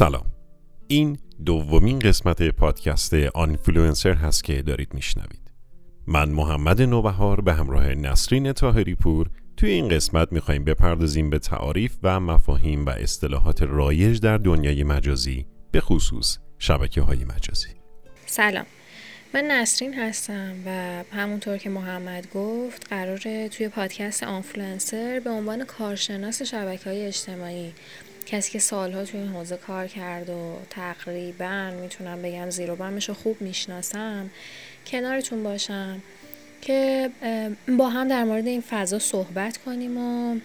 سلام. این دومین قسمت پادکست آنفلوئنسر هست که دارید میشنوید. من محمد نوبهار به همراه نسرین طاهری پور توی این قسمت میخواییم بپردازیم به تعاریف و مفاهیم و اصطلاحات رایج در دنیای مجازی به خصوص شبکه های مجازی. سلام. من نسرین هستم و همونطور که محمد گفت قراره توی پادکست آنفلوئنسر به عنوان کارشناس شبکه های اجتماعی کسی که سالها توی این حوزه کار کرد و تقریبا می‌تونم بگم زیرو بمش رو خوب می‌شناسم کنارتون باشم که با هم در مورد این فضا صحبت کنیم و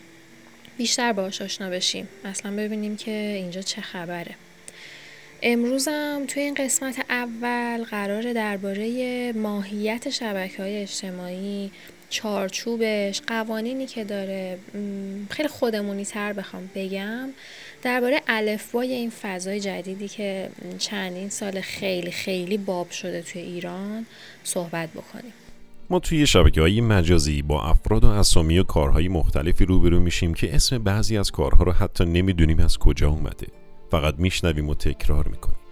بیشتر باهاش آشنا بشیم. مثلا ببینیم که اینجا چه خبره. امروزم توی این قسمت اول قرار درباره ماهیت شبکه های اجتماعی چارچوبش قوانینی که داره. خیلی خودمونی تر بخوام بگم. درباره الفبای این فضای جدیدی که چندین سال خیلی خیلی باب شده توی ایران صحبت بکنیم. ما توی شبکه های مجازی با افراد و اسامی و کارهای مختلفی روبرو میشیم که اسم بعضی از کارها رو حتی نمی‌دونیم از کجا اومده. فقط میشنویم و تکرار می‌کنیم.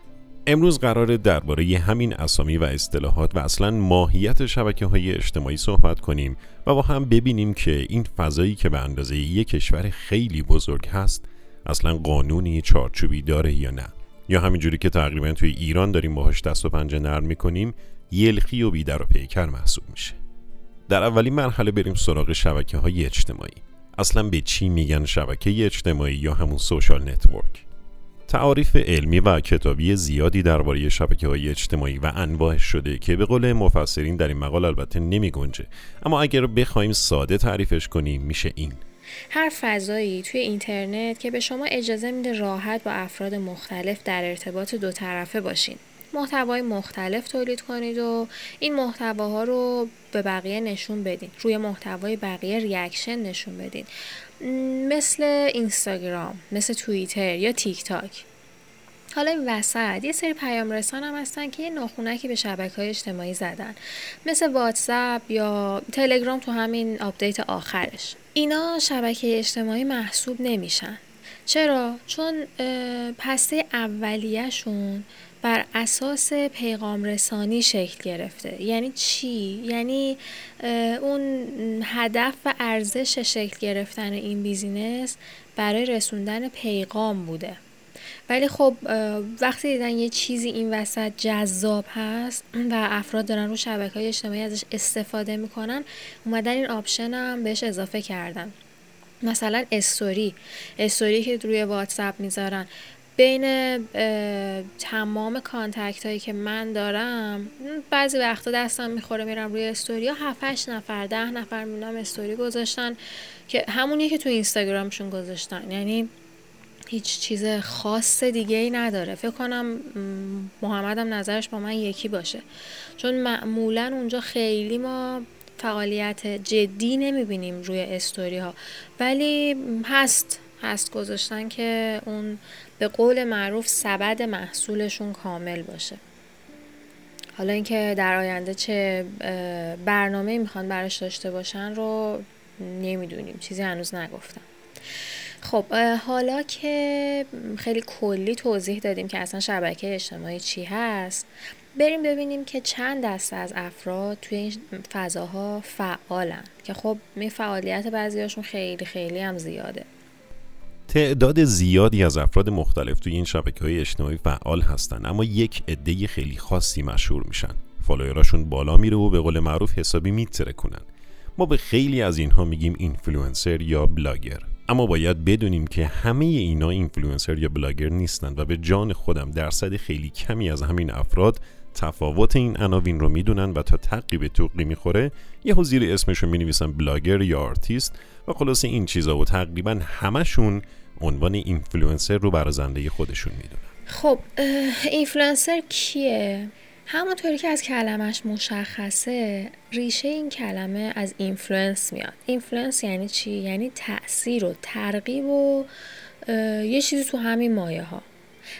امروز قرار درباره همین اسامی و اصطلاحات و اصلا ماهیت شبکه های اجتماعی صحبت کنیم و با هم ببینیم که این فضایی که به اندازه یک کشور خیلی بزرگ هست اصلا قانونی چارچوبی داره یا نه. یا همینجوری که تقریبا توی ایران داریم باهاش دست و پنجه نرم می‌کنیم یلخی و بیدر و پیکر محسوب میشه. در اولین مرحله بریم سراغ شبکه های اجتماعی. اصلا به چی میگن شبکه اجتماعی یا همون social network تعاریف علمی و کتابی زیادی درباره شبکه های اجتماعی و انواعش شده که به قول مفسرین در این مقال البته نمی گنجه. اما اگر بخوایم ساده تعریفش کنیم میشه این. هر فضایی توی اینترنت که به شما اجازه میده راحت با افراد مختلف در ارتباط دو طرفه باشین. محتوای مختلف تولید کنید و این محتواها رو به بقیه نشون بدین. روی محتوای بقیه reaction نشون بدین. مثل اینستاگرام مثل توییتر یا تیک تاک حالا این وسط یه سری پیام رسان هم هستن که یه ناخونکی به شبکه های اجتماعی زدن. مثل واتساپ یا تلگرام تو همین update آخرش. اینا شبکه اجتماعی محسوب نمیشن. چرا؟ چون هسته اولیهشون بر اساس پیغام رسانی شکل گرفته. یعنی چی؟ یعنی اون هدف و ارزش شکل گرفتن این business برای رسوندن پیغام بوده. ولی خب وقتی دیدن یه چیزی این وسط جذاب هست و افراد دارن رو شبکه های اجتماعی ازش استفاده می‌کنن اومدن این option هم بهش اضافه کردن. مثلا story. story که روی واتساپ می‌ذارن. بین تمام contact هایی که من دارم بعضی وقتا دستم می‌خوره میرم روی استوری. ها 7 نفر ده نفر می‌بینم استوری گذاشتن که همونیه که تو اینستاگرامشون گذاشتن. یعنی هیچ چیز خاص دیگه ای نداره. فکر کنم محمدم نظرش با من یکی باشه. چون معمولا اونجا خیلی ما فعالیت جدی نمی‌بینیم روی استوری ها ولی هست. هست گذاشتن که اون به قول معروف سبد محصولشون کامل باشه. حالا اینکه در آینده چه برنامه می‌خوان براش داشته باشن رو نمی‌دونیم. چیزی هنوز نگفتم. خب حالا که خیلی کلی توضیح دادیم که اصلا شبکه اجتماعی چی هست بریم ببینیم که چند دسته از افراد توی این فضاها فعالن. که خب می فعالیت بعضیاشون خیلی خیلی هم زیاده. تعداد زیادی از افراد مختلف توی این شبکه های اجتماعی فعال هستن اما یک عده خیلی خاصی مشهور میشن. follower اشون بالا میره و به قول معروف حسابی می‌ترکونن ما به خیلی از اینها میگیم اینفلوئنسر یا بلاگر. اما باید بدونیم که همه اینا اینفلوئنسر یا بلاگر نیستند و به جان خودم درصد خیلی کمی از همین افراد تفاوت این عناوین رو می‌دونن و تا تقی به توقی می‌خوره یه زیر اسمش رو می‌نویسن بلاگر یا آرتیست و خلاص این چیزا و تقریبا همشون عنوان اینفلوئنسر رو برازنده خودشون می‌دونن. خب اینفلوئنسر کیه؟ همونطوری که از کلمش مشخصه ریشه این کلمه از influence میاد. influence یعنی چی؟ یعنی تاثیر و ترغیب و یه چیزی تو همین مایه ها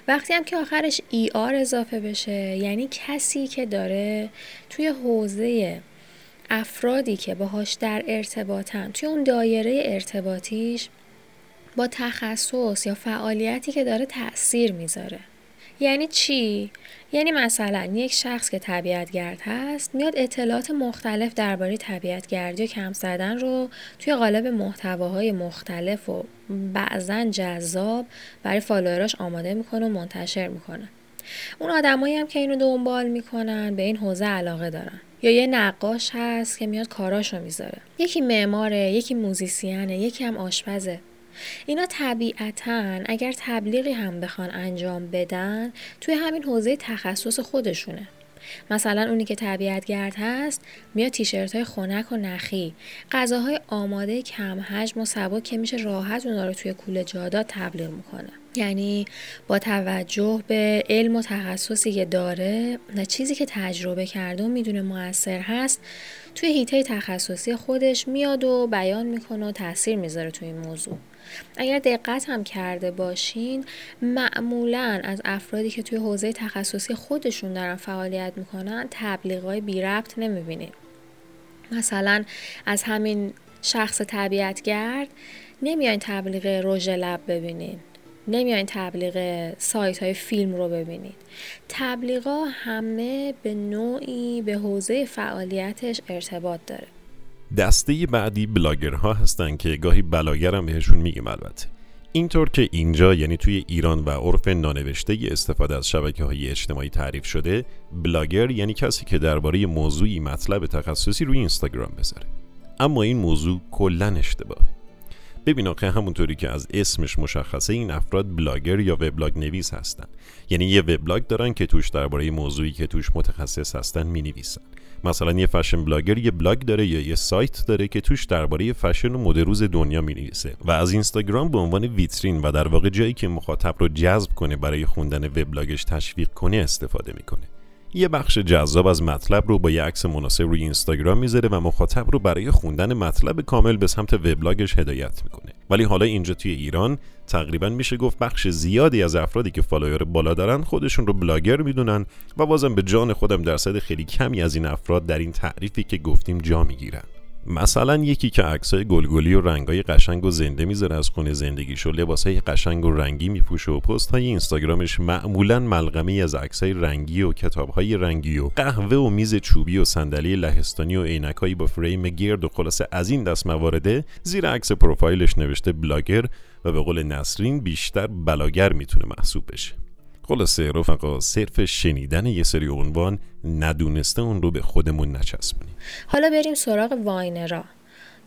وقتی هم که آخرش ER اضافه بشه یعنی کسی که داره توی حوزه افرادی که باهاش در ارتباطن توی اون دایره ارتباطیش با تخصص یا فعالیتی که داره تاثیر می‌ذاره. یعنی چی؟ یعنی مثلا یک شخص که طبیعتگرد هست میاد اطلاعات مختلف درباره طبیعتگردی و کم زدن رو توی قالب محتواهای مختلف و بعضا جذاب برای فالووراش آماده می‌کنه و منتشر می‌کنه. اون آدمایی هم که اینو دنبال می‌کنن به این حوزه علاقه دارن. یا یه نقاش هست که میاد کاراشو می‌ذاره. یکی معماره یکی موزیسیانه یکی هم آشپزه. اینا طبیعتا اگر تبلیغی هم بخوان انجام بدن توی همین حوزه تخصص خودشونه. مثلا اونی که طبیعتگرد هست میاد تیشرت های خنک و نخی غذاهای آماده کم حجم و سبک که میشه راحت اونا رو توی کوله جادات تبلیغ می‌کنه. یعنی با توجه به علم و تخصصی که داره و چیزی که تجربه کرده و می‌دونه موثر هست توی هیته تخصصی خودش میاد و بیان می‌کنه و تاثیر می‌ذاره توی این موضوع. اگر دقت هم کرده باشین معمولا از افرادی که توی حوزه تخصصی خودشون دارن فعالیت می‌کنن تبلیغای بی ربط نمی‌بینید مثلا از همین شخص طبیعتگرد نمیاین تبلیغ رژ لب ببینین. نمیاین تبلیغ سایت های فیلم رو ببینید تبلیغا همه به نوعی به حوزه فعالیتش ارتباط داره. دسته بعدی بلاگرها هستن که گاهی بلاگرم بهشون میگیم البته. اینطور که اینجا یعنی توی ایران و عرف نانوشته استفاده از شبکه های اجتماعی تعریف شده بلاگر یعنی کسی که درباره موضوعی مطلب تخصصی روی اینستاگرام بذاره. اما این موضوع کلا اشتباهه. ببین آخه همونطوری که از اسمش مشخصه این افراد بلاگر یا وبلاگ نویس هستن. یعنی یه وبلاگ دارن که توش درباره موضوعی که توش متخصص هستن می نویسن مثلا یه fashion blogger یه بلاگ داره یا یه سایت داره که توش درباره فشن و مد روز دنیا می نویسه و از اینستاگرام به عنوان ویترین و در واقع جایی که مخاطب رو جذب کنه برای خوندن وبلاگش تشویق کنه استفاده می‌کنه. یه بخش جذاب از مطلب رو با یه عکس مناسب روی اینستاگرام می‌ذاره و مخاطب رو برای خوندن مطلب کامل به سمت وبلاگش هدایت می‌کنه. ولی حالا اینجا توی ایران تقریبا میشه گفت بخش زیادی از افرادی که فالوور بالا دارن خودشون رو بلاگر می‌دونن و بازم به جان خودم درصد خیلی کمی از این افراد در این تعریفی که گفتیم جا می‌گیرن. مثلا یکی که عکسای گلگلی و رنگای قشنگ و زنده می‌ذاره از خونه زندگیش و لباسای قشنگ و رنگی میپوشه و پست های اینستاگرامش معمولا ملغمه از عکسای رنگی و کتابهای رنگی و قهوه و میز چوبی و صندلی لهستانی و عینکایی با فریم گرد و خلاصه از این دست موارده زیر عکس پروفایلش نوشته بلاگر و به قول نسرین بیشتر بلاگر می‌تونه محسوب بشه. خلاصه رفقا صرف شنیدن یه سری عنوان ندونسته اون رو به خودمون نچسبونیم. حالا بریم سراغ واینرا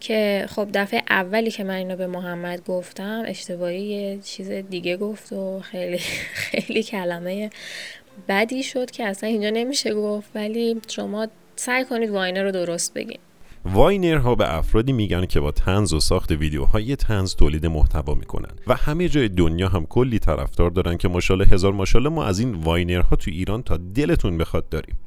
که خب دفعه اولی که من اینو به محمد گفتم اشتباهی یه چیز دیگه گفت و خیلی خیلی کلمه بدی شد که اصلا اینجا نمیشه گفت ولی شما سعی کنید واینر رو درست بگید واینرها به افرادی میگن که با طنز و ساخت ویدیوهای طنز تولید محتوا می‌کنن و همه جای دنیا هم کلی طرفدار دارن که ماشاءالله هزار ماشاءالله ما از این واینرها تو ایران تا دلتون بخواد داریم.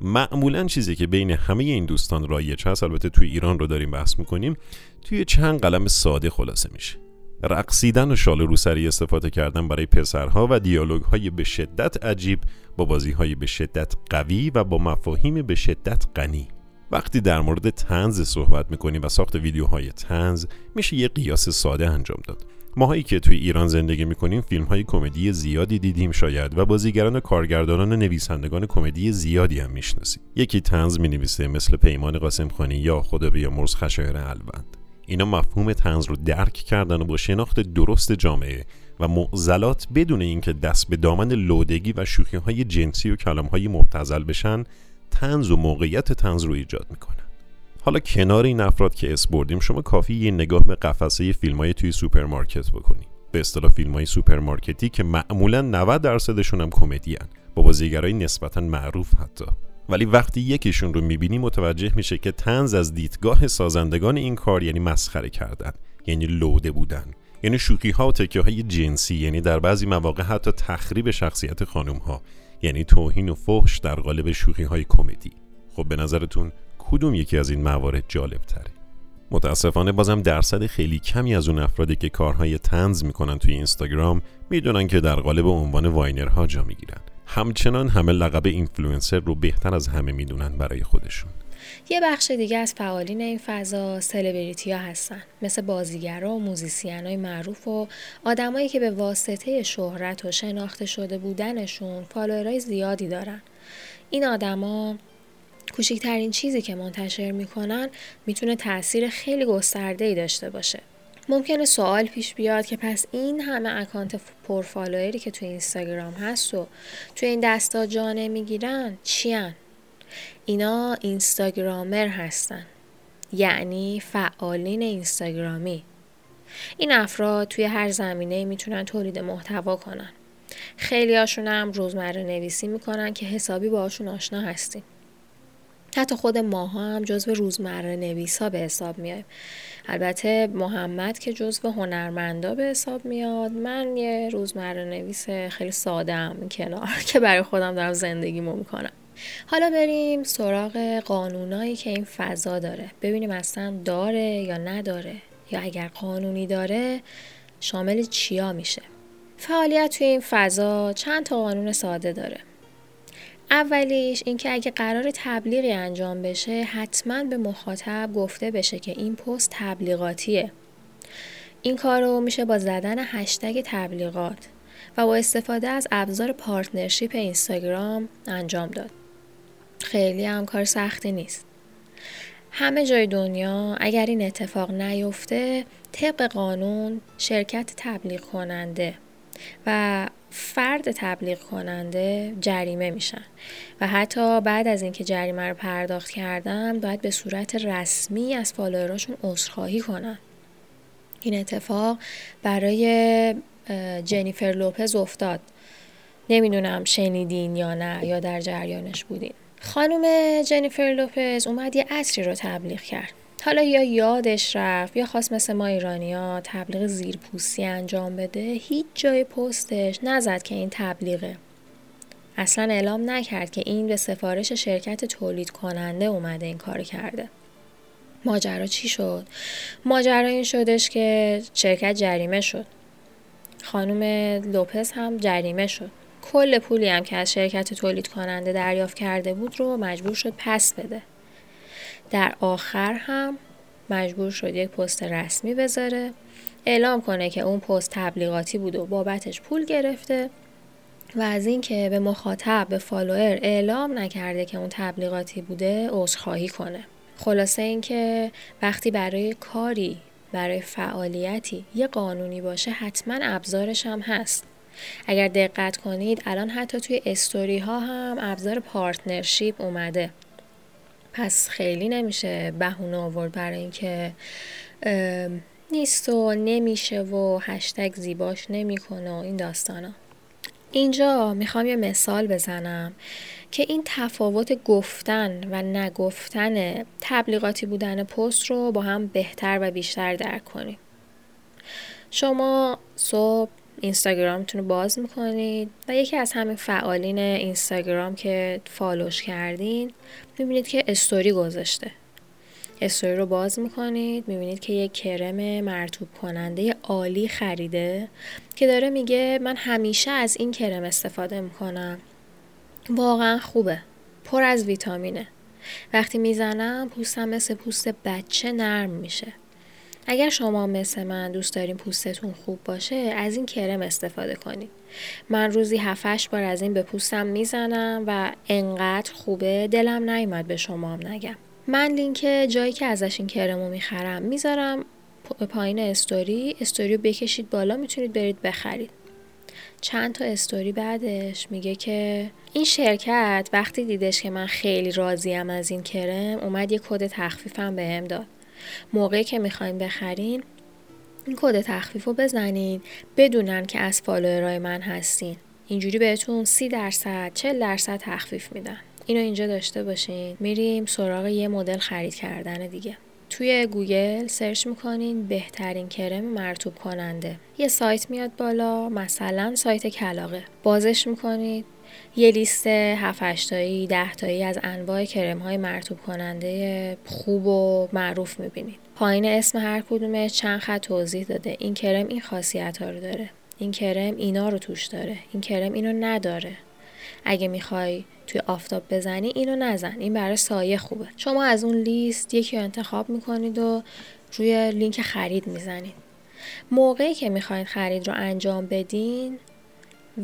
معمولا چیزی که بین همه این دوستان رایج هست البته توی ایران رو داریم بحث می‌کنیم توی چند قلم ساده خلاصه میشه. رقصیدن و شال روسری استفاده کردن برای پسرها و دیالوگ های به شدت عجیب با بازی های به شدت قوی و با مفاهیم به شدت غنی. وقتی در مورد تنز صحبت می‌کنیم و ساخت ویدیوهای تنز میشه یه قیاس ساده انجام داد. ماهایی که توی ایران زندگی می‌کنیم فیلم های کمدی زیادی دیدیم شاید و بازیگران و کارگردانان و نویسندگان کمدی زیادی هم می‌شناسیم. یکی تنز می‌نویسه مثل پیمان قاسم خانی یا خدا مرز خشایر الوند. اینا مفهوم طنز رو درک کردن و با شناخت درست جامعه و معضلات بدون اینکه دست به دامن لودگی و شوخی های جنسی و کلام های مبتذل بشن طنز و موقعیت طنز رو ایجاد می‌کنن حالا کنار این افراد که اسم بردیم شما کافی یه نگاه به قفسه فیلم های توی سوپرمارکت بکنید. به اصطلاح فیلم های سوپرمارکتی که معمولا 90 درصدشون هم کمدی با بازیگرای نسبتا معروف حتی. ولی وقتی یکیشون رو می‌بینی متوجه میشی که طنز از دیدگاه سازندگان این کار یعنی مسخره کردن یعنی لوده بودن یعنی شوخی ها و تیکه های جنسی یعنی در بعضی مواقع حتی تخریب شخصیت خانم ها یعنی توهین و فحش در قالب شوخی های کمدی. خب به نظرتون کدوم یکی از این موارد جالب تره متاسفانه بازم درصد خیلی کمی از اون افرادی که کارهای طنز می‌کنن توی اینستاگرام می‌دونن که در قالب عنوان واینرها جا می‌گیرن. همچنان همه لقب اینفلوئنسر رو بهتر از همه می‌دونن برای خودشون. یه بخش دیگه از فعالین این فضا سلبریتی ها هستن. مثل بازیگرا و موزیسین های معروف و آدمایی که به واسطه شهرت و شناخته شده بودنشون فالوورای زیادی دارن. این آدما کوچکترین چیزی که منتشر می‌کنن می‌تونه تاثیر خیلی گسترده ای داشته باشه. ممکنه سوال پیش بیاد که پس این همه اکانت پرفالووری که تو اینستاگرام هست و تو این دستا جا نمی‌گیرن چیان اینا اینستاگرامر هستن. یعنی فعالین اینستاگرامی. این افراد توی هر زمینه می‌تونن تولید محتوا کنن. خیلی هاشون هم روزمره نویسی می‌کنن که حسابی باشون آشنا هستیم. حتی خود ماها هم جزو روزمره نویس به حساب میایم. البته محمد که جزو هنرمندا به حساب میاد من یه روزمره نویس خیلی ساده هم کنار که برای خودم دارم زندگیمو می‌کنم. حالا بریم سراغ قانونایی که این فضا داره. ببینیم اصلا داره یا نداره. یا اگر قانونی داره شامل چیا میشه؟ فعالیت توی این فضا چند تا قانون ساده داره. اولیش اینکه اگه قرار تبلیغی انجام بشه حتما به مخاطب گفته بشه که این پست تبلیغاتیه. این کار رو میشه با زدن هشتگ تبلیغات و با استفاده از ابزار پارتنرشیپ اینستاگرام انجام داد. خیلی هم کار سختی نیست. همه جای دنیا اگر این اتفاق نیفته طبق قانون شرکت تبلیغ کننده و فرد تبلیغ کننده جریمه میشن و حتی بعد از اینکه جریمه رو پرداخت کردن باید به صورت رسمی از فالووراشون عذرخواهی کنن. این اتفاق برای جنیفر لوپز افتاد. نمی‌دونم شنیدین یا نه یا در جریانش بودین. خانم جنیفر لوپز اومد یه اصری رو تبلیغ کرد. حالا یا یادش رفت یا خواست مثل ما ایرانیا تبلیغ زیرپوستی انجام بده هیچ جای پستش نزد که این تبلیغه. اصلا اعلام نکرد که این به سفارش شرکت تولید کننده اومده این کار کرده. ماجرا چی شد؟ ماجرا این شدش که شرکت جریمه شد. خانم لوپز هم جریمه شد. کل پولی هم که از شرکت تولید کننده دریافت کرده بود رو مجبور شد پس بده. در آخر هم مجبور شد یک پست رسمی بذاره. اعلام کنه که اون پست تبلیغاتی بود و بابتش پول گرفته و از اینکه به مخاطب به فالوور اعلام نکرده که اون تبلیغاتی بوده عذرخواهی کنه. خلاصه اینکه وقتی برای کاری برای فعالیتی یه قانونی باشه حتما ابزارش هم هست. اگر دقت کنید الان حتی توی استوری ها هم ابزار پارتنرشیپ اومده. پس خیلی نمیشه بهونه آورد برای اینکه نیست و نمیشه و هشتگ زیباش نمی‌کنه و این داستانا. اینجا می‌خوام یه مثال بزنم که این تفاوت گفتن و نگفتن تبلیغاتی بودن پست رو با هم بهتر و بیشتر درک کنیم. شما صبح اینستاگرامتون رو باز می‌کنید و یکی از همین فعالین اینستاگرام که فالوش کردین می‌بینید که استوری گذاشته. استوری رو باز می‌کنید می‌بینید که یک کرم مرتوب کننده عالی خریده که داره میگه من همیشه از این کرم استفاده می‌کنم. واقعا خوبه پر از ویتامینه. وقتی می‌زنم پوستم مثل پوست بچه نرم میشه. اگر شما مثل من دوست دارین پوستتون خوب باشه از این کرم استفاده کنید من روزی هفتش بار از این به پوستم می‌زنم و انقدر خوبه دلم نیومد به شما هم نگم. من لینک جایی که ازش این کرمو می‌خرم می‌ذارم پایین استوری. استوری رو بکشید بالا می‌تونید برید بخرید. چند تا استوری بعدش میگه که این شرکت وقتی دیدش که من خیلی راضیم از این کرم اومد یه کد تخفیفم بهم داد. موقعی که می‌خواین بخرین این کد تخفیف رو بزنین بدونن که از فالوورای من هستین. اینجوری بهتون سی درصد 40 درصد تخفیف میدن. اینو اینجا داشته باشین. میریم سراغ یه مدل خرید کردن دیگه. توی گوگل سرچ می‌کنین بهترین کرم مرطوب کننده. یه سایت میاد بالا مثلا سایت کلاغه بازش می‌کنید. یه لیست 7 تایی 10 تایی از انواع کرم های مرطوب کننده خوب و معروف می‌بینید. پایین اسم هر کدومش چند خط توضیح داده. این کرم این خاصیت ها رو داره. این کرم اینا رو توش داره. این کرم اینو نداره. اگه می‌خوای توی آفتاب بزنی اینو نزن. این برای سایه خوبه. شما از اون لیست یکی رو انتخاب می‌کنید و روی لینک خرید می‌زنید. موقعی که می‌خواید خرید رو انجام بدین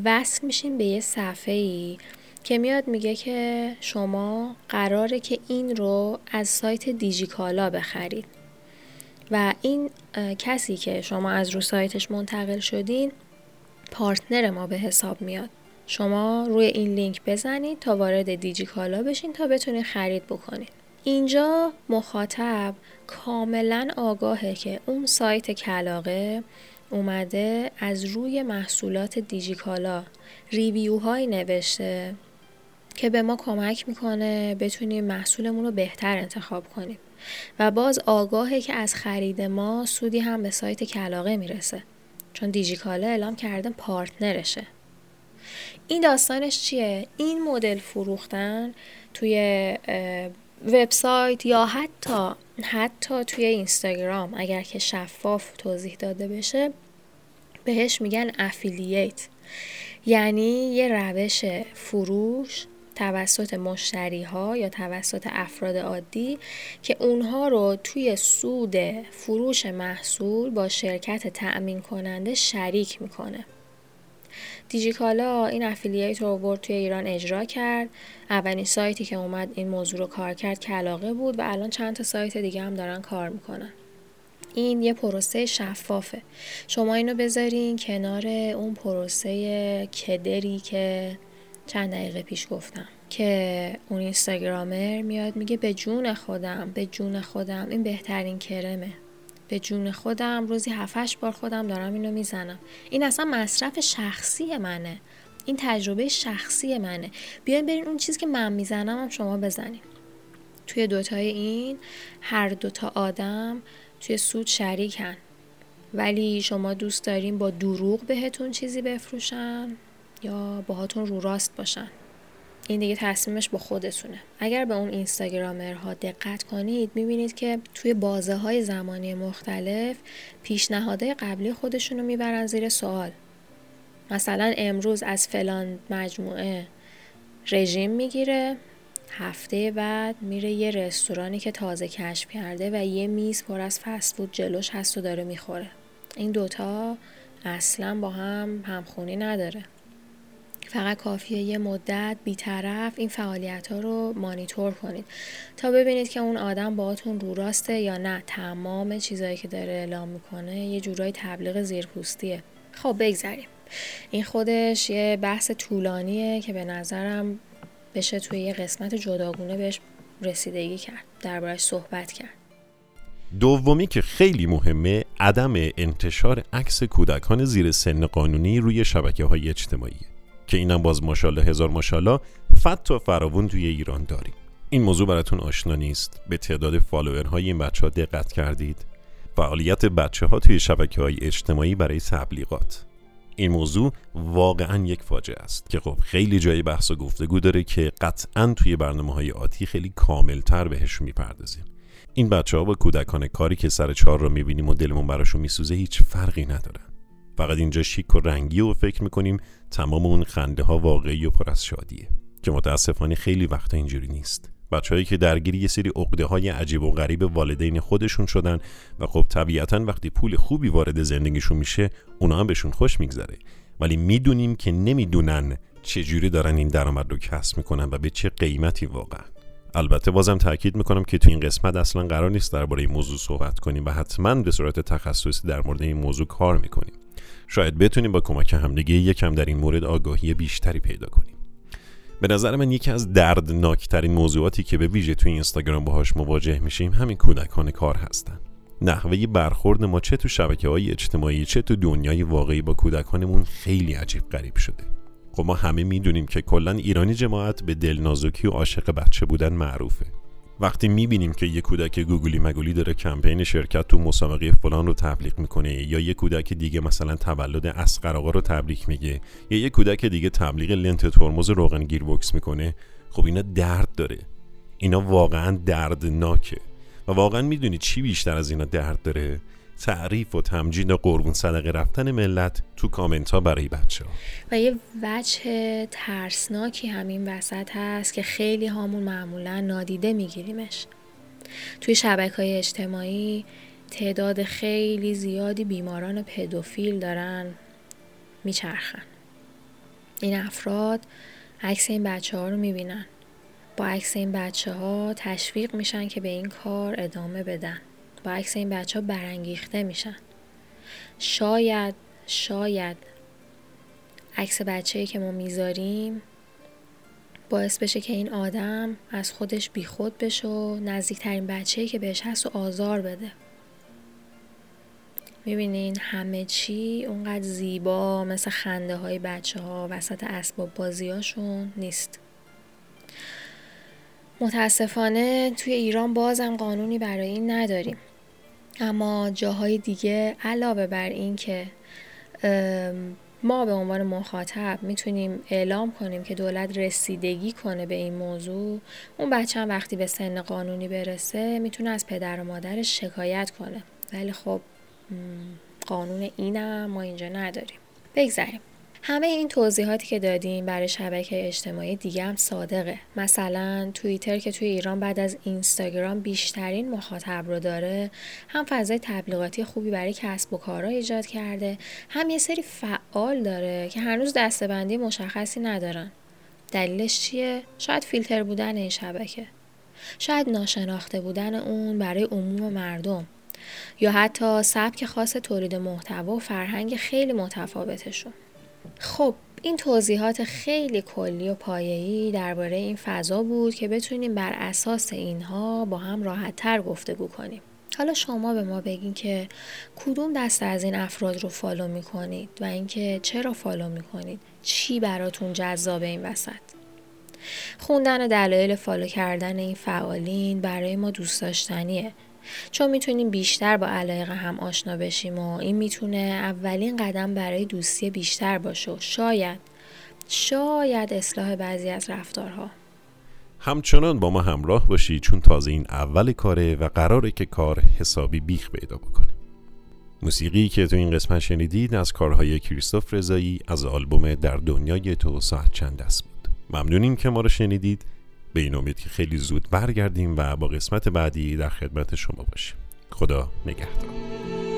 وصل میشین به یه صفحه ای که میاد میگه که شما قراره که این رو از سایت دیجیکالا بخرید. و این کسی که شما از رو سایتش منتقل شدین پارتنر ما به حساب میاد. شما روی این لینک بزنید تا وارد دیجیکالا بشین تا بتونید خرید بکنید. اینجا مخاطب کاملا آگاهه که اون سایت کلاقه اومده از روی محصولات دیجیکالا ریویوهایی نوشته که به ما کمک می‌کنه بتونیم محصولمون رو بهتر انتخاب کنیم. و باز آگاهه که از خرید ما سودی هم به سایت کلاقه می‌رسه. چون دیجیکالا اعلام کرده پارتنرشه. این داستانش چیه؟ این مدل فروختن توی وبسایت یا حتی حتی توی اینستاگرام اگر که شفاف توضیح داده بشه بهش میگن افیلیت. یعنی یه روش فروش توسط مشتری ها یا توسط افراد عادی که اونها رو توی سود فروش محصول با شرکت تأمین کننده شریک می‌کنه. دیجیکالا این افیلیت رو برد توی ایران اجرا کرد. اولین سایتی که اومد این موضوع رو کار کرد کلاقه بود و الان چند تا سایت دیگه هم دارن کار می‌کنن. این یه پروسه شفافه. شما اینو بذارین کنار اون پروسه کدری که چند دقیقه پیش گفتم که اون اینستاگرامر میاد میگه به جون خودم به جون خودم این بهترین کرمه. به جون خودم روزی هفتش بار خودم دارم اینو می‌زنم. این اصلا مصرف شخصی منه. این تجربه شخصی منه. بیاین برین اون چیزی که من می‌زنم هم شما بزنیم توی دوتای این هر دوتا آدم توی سود شریکن. ولی شما دوست داریم با دروغ بهتون چیزی بفروشن یا باهاتون رو راست باشن. این دیگه تصمیمش با خودتونه. اگر به اون اینستاگرامرها دقت کنید می‌بینید که توی بازه های زمانی مختلف پیشنهادهای قبلی خودشون رو می‌برن زیر سوال. مثلا امروز از فلان مجموعه رژیم می‌گیره هفته بعد میره یه رستورانی که تازه کشف کرده و یه میز پر از فسفود جلوش هست و داره می‌خوره. این دوتا اصلا با هم همخونی نداره. فقط کافیه یه مدت بیطرف این فعالیت ها رو مانیتور کنید تا ببینید که اون آدم باهاتون رو راسته یا نه. تمام چیزهایی که داره اعلام می‌کنه یه جورایی تبلیغ زیرپوستیه. خب بگذریم. این خودش یه بحث طولانیه که به نظرم بشه توی یه قسمت جداگونه بهش رسیدگی کرد. دربارش صحبت کرد. دومی که خیلی مهمه عدم انتشار عکس کودکان زیر سن قانونی روی شبکه های اجتماعی که اینم باز ماشاءالله هزار ماشاءالله فت و فراوون توی ایران داریم. این موضوع براتون آشنا نیست. به تعداد فالوورهای این بچه ها دقت کردید. فعالیت بچه ها توی شبکه های اجتماعی برای تبلیغات. این موضوع واقعا یک فاجعه است که خب خیلی جای بحث و گفتگو داره که قطعا توی برنامه های آتی خیلی کاملتر بهش می‌پردازیم. این بچه ها با کودکان کاری که سر چهار رو می‌بینیم و دلمون براشون میسوزه هیچ فرقی ندارن. فقط اینجا شیک و رنگی و فکر می‌کنیم تمام اون خنده ها واقعی و پر از شادیه. که متاسفانه خیلی وقتا اینجوری نیست. بچههایی که درگیر یه سری عقده های عجیب و غریب والدین خودشون شدن و خب طبیعتا وقتی پول خوبی وارد زندگیشون میشه اونا هم بهشون خوش میگذره. ولی می‌دونیم که نمی‌دونن چجوری دارن این درآمد رو کسب می‌کنن و به چه قیمتی واقعا. البته بازم تاکید می‌کنم که تو این قسمت اصلا قرار نیست درباره این موضوع صحبت کنیم و حتما به صورت تخصصی در مورد این موضوع کار می‌کنیم. شاید بتونیم با کمک همدیگه یکم در این مورد آگاهی بیشتری پیدا کنیم. به نظر من یکی از دردناکترین موضوعاتی که به ویژه توی اینستاگرام باهاش مواجه میشیم همین کودکان کار هستن. نحوه برخورد ما چه تو شبکه های اجتماعی چه تو دنیای واقعی با کودکانمون خیلی عجیب غریب شده. خب ما همه می‌دونیم که کلا ایرانی جماعت به دلنازکی و عاشق بچه بودن معروفه. وقتی می‌بینیم که یه کودک گوگلی مگولی داره کمپین شرکت تو مسابقه فلان رو تبلیغ می‌کنه یا یه کودک دیگه مثلا تولد اسقر آقا رو تبریک میگه یا یه کودک دیگه تبلیغ لنت ترمز روغن گیربکس می‌کنه خب اینا درد داره. اینا واقعا دردناکه. و واقعا می‌دونی چی بیشتر از اینا درد داره؟ تعریف و تمجید و قربون صدقه رفتن ملت تو کامنت ها برای بچه ها و یه وجه ترسناکی همین وسط هست که خیلی هامون معمولا نادیده میگیریمش. توی شبکه های اجتماعی تعداد خیلی زیادی بیماران پدوفیل دارن میچرخن. این افراد عکس این بچه ها رو می‌بینن. با عکس این بچه ها تشویق میشن که به این کار ادامه بدن. با عکس این بچه ها برانگیخته میشن. شاید شاید عکس بچه که ما می‌ذاریم باعث بشه که این آدم از خودش بیخود بشه و نزدیکترین بچه که بهش هست و آزار بده. می‌بینین همه چی اونقدر زیبا مثل خنده های بچه ها وسط اسباب بازیاشون نیست. متاسفانه توی ایران بازم قانونی برای این نداریم. اما جاهای دیگه علاوه بر این که ما به عنوان مخاطب می‌تونیم اعلام کنیم که دولت رسیدگی کنه به این موضوع اون بچه هم وقتی به سن قانونی برسه می‌تونه از پدر و مادرش شکایت کنه. ولی خب قانون اینم ما اینجا نداریم. بگذاریم. همه این توضیحاتی که دادیم برای شبکه اجتماعی دیگه هم صادقه. مثلا توییتر که توی ایران بعد از اینستاگرام بیشترین مخاطب رو داره هم فضای تبلیغاتی خوبی برای کسب و کارها ایجاد کرده هم یه سری فعال داره که هنوز دستبندی مشخصی ندارن. دلیلش چیه؟ شاید فیلتر بودن این شبکه. شاید ناشناخته بودن اون برای عموم مردم. یا حتی سبک خاص تولید محتوا و فرهنگ خیلی متفاوتشون. خب این توضیحات خیلی کلی و پایه‌ای درباره این فضا بود که بتونیم بر اساس اینها با هم راحتتر گفتگو کنیم. حالا شما به ما بگین که کدوم دسته از این افراد رو فالو می‌کنید و اینکه چرا فالو می‌کنید؟ چی براتون جذاب این وسط؟ خوندن دلایل فالو کردن این فعالین برای ما دوست داشتنیه. چون می‌تونیم بیشتر با علایق هم آشنا بشیم و این می‌تونه اولین قدم برای دوستی بیشتر باشه و شاید شاید اصلاح بعضی از رفتارها. همچنان با ما همراه باشی چون تازه این اول کاره و قراره که کار حسابی بیخ پیدا بکنه. موسیقی که تو این قسمت شنیدید از کارهای کریستوف رضایی از آلبوم در دنیای تو ساعت چند است بود. ممنونیم که ما رو شنیدید. به این امید که خیلی زود برگردیم و با قسمت بعدی در خدمت شما باشیم. خدا نگهدار.